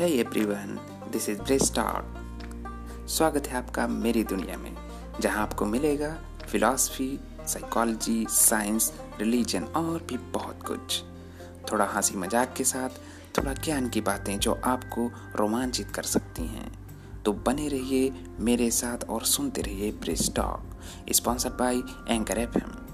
Hi everyone this is brace star स्वागत है आपका मेरी दुनिया में, जहाँ आपको मिलेगा फिलॉसफी साइकोलॉजी साइंस रिलीजन और भी बहुत कुछ। थोड़ा हँसी मज़ाक के साथ, थोड़ा ज्ञान की बातें जो आपको रोमांचित कर सकती हैं। तो बने रहिए मेरे साथ और सुनते रहिए brace talk sponsored by anchor FM